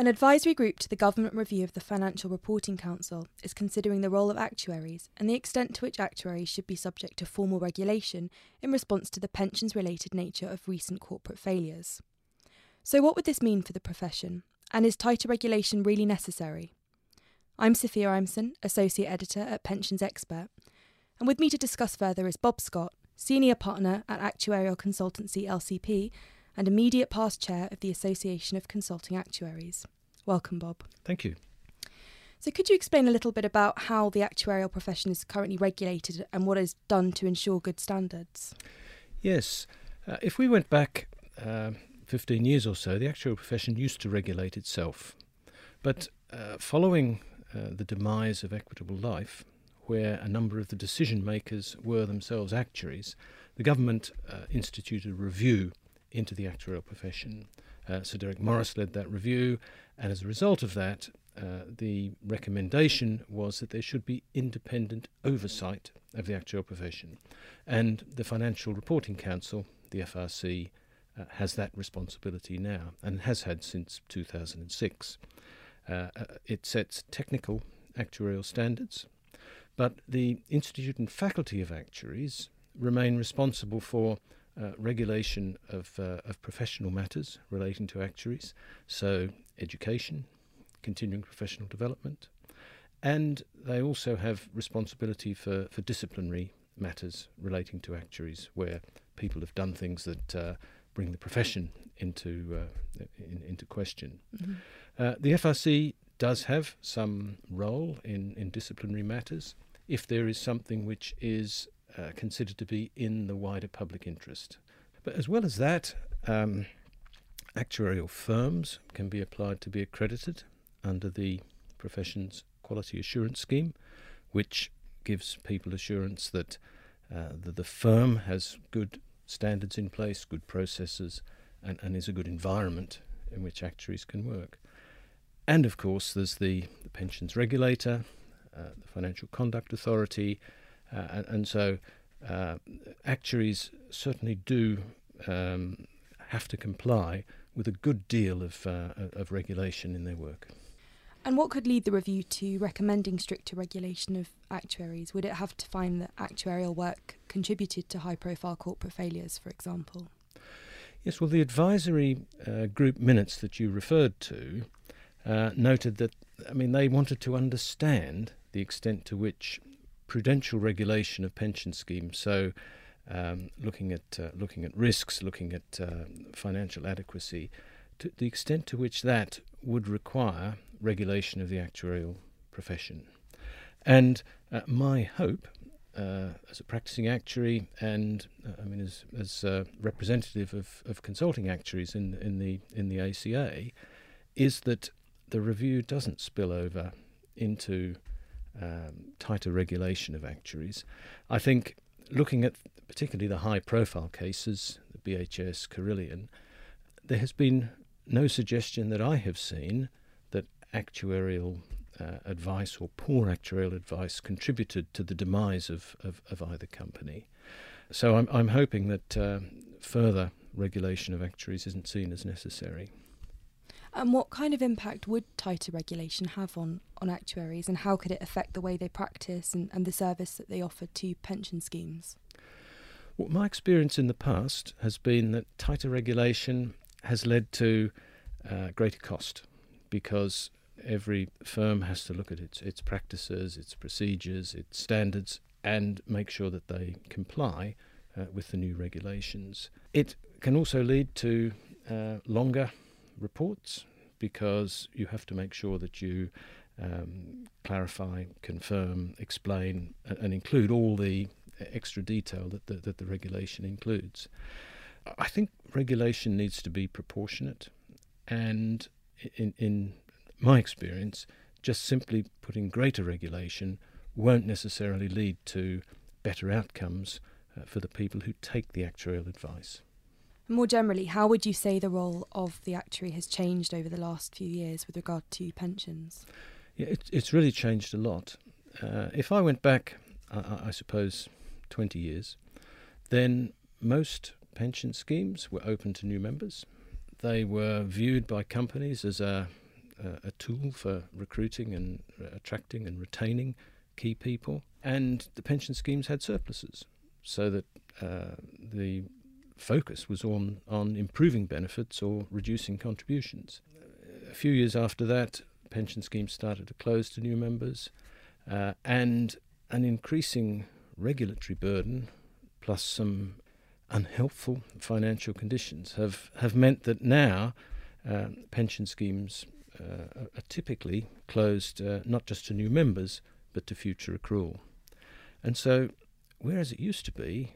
An advisory group to the government review of the Financial Reporting Council is considering the role of actuaries and the extent to which actuaries should be subject to formal regulation in response to the pensions related nature of recent corporate failures. So, what would this mean for the profession? And is tighter regulation really necessary? I'm Sophia Imson, Associate Editor at Pensions Expert, and with me to discuss further is Bob Scott, Senior Partner at Actuarial Consultancy LCP and immediate past chair of the Association of Consulting Actuaries. Welcome, Bob. Thank you. So, could you explain a little bit about how the actuarial profession is currently regulated and what is done to ensure good standards? Yes. Uh, if we went back uh, 15 years or so, the actuarial profession used to regulate itself. But uh, following uh, the demise of Equitable Life, where a number of the decision makers were themselves actuaries, the government uh, instituted a review into the actuarial profession. Uh, Sir Derek Morris led that review, and as a result of that, uh, the recommendation was that there should be independent oversight of the actuarial profession. And the Financial Reporting Council, the FRC, uh, has that responsibility now and has had since 2006. Uh, uh, it sets technical actuarial standards, but the Institute and Faculty of Actuaries remain responsible for uh, regulation of, uh, of professional matters relating to actuaries, so education, continuing professional development, and they also have responsibility for, for disciplinary matters relating to actuaries where people have done things that uh, bring the profession into, uh, in, into question. Mm-hmm. Uh, the FRC does have some role in, in disciplinary matters if there is something which is uh, considered to be in the wider public interest. But as well as that, um, actuarial firms can be applied to be accredited under the profession's quality assurance scheme, which gives people assurance that, uh, the firm has good standards in place, good processes, and, and is a good environment in which actuaries can work. And of course, there's the, the pensions regulator, uh, the Financial Conduct Authority, and, and, so uh, actuaries certainly do um, have to comply with a good deal of, uh, of regulation in their work. And what could lead the review to recommending stricter regulation of actuaries? Would it have to find that actuarial work contributed to high profile corporate failures, for example? Yes, well, the advisory uh, group minutes that you referred to uh, noted that, I mean, they wanted to understand the extent to which prudential regulation of pension schemes, so um, looking at uh, looking at risks, looking at uh, financial adequacy, to the extent to which that would require regulation of the actuarial profession. And uh, my hope, uh, as a practicing actuary and uh, I mean as as representative of, of consulting actuaries in in the in the ACA, is that the review doesn't spill over into um, tighter regulation of actuaries. I think looking at particularly the high profile cases, the BHS, Carillion, there has been no suggestion that I have seen that actuarial uh, advice or poor actuarial advice contributed to the demise of, of, of either company. So I'm, I'm hoping that uh, further regulation of actuaries isn't seen as necessary. And what kind of impact would tighter regulation have on, on actuaries, and how could it affect the way they practice and, and the service that they offer to pension schemes? Well, my experience in the past has been that tighter regulation has led to uh, greater cost because every firm has to look at its, its practices, its procedures, its standards, and make sure that they comply uh, with the new regulations. It can also lead to uh, longer reports because you have to make sure that you um, clarify, confirm, explain, and, include all the extra detail that the, that the regulation includes. I think regulation needs to be proportionate, and in, in my experience, just simply putting greater regulation won't necessarily lead to better outcomes uh, for the people who take the actuarial advice. More generally, how would you say the role of the actuary has changed over the last few years with regard to pensions? Yeah, it, it's really changed a lot. Uh, if I went back, I, I suppose, 20 years, then most pension schemes were open to new members. They were viewed by companies as a uh, a tool for recruiting and attracting and retaining key people, and the pension schemes had surpluses, so that uh, the focus was on, on improving benefits or reducing contributions. A few years after that, pension schemes started to close to new members, uh, and an increasing regulatory burden plus some unhelpful financial conditions have, have meant that now uh, pension schemes uh, are typically closed uh, not just to new members but to future accrual. And so, whereas it used to be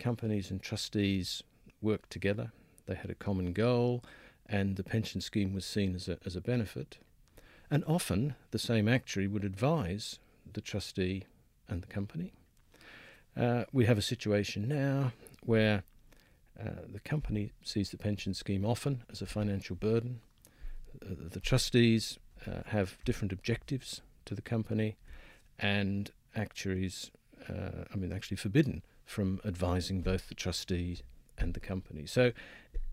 companies and trustees worked together, they had a common goal, and the pension scheme was seen as a, as a benefit, and often the same actuary would advise the trustee and the company. Uh, we have a situation now where uh, the company sees the pension scheme often as a financial burden. Uh, the trustees uh, have different objectives to the company, and actuaries, uh, I mean, actually forbidden from advising both the trustee and the company. So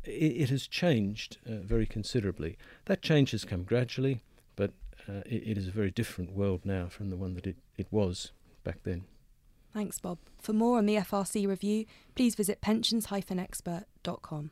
it, it has changed uh, very considerably. That change has come gradually, but it, it is a very different world now from the one that it, it was back then. Thanks, Bob. For more on the FRC review, please visit pensions-expert.com.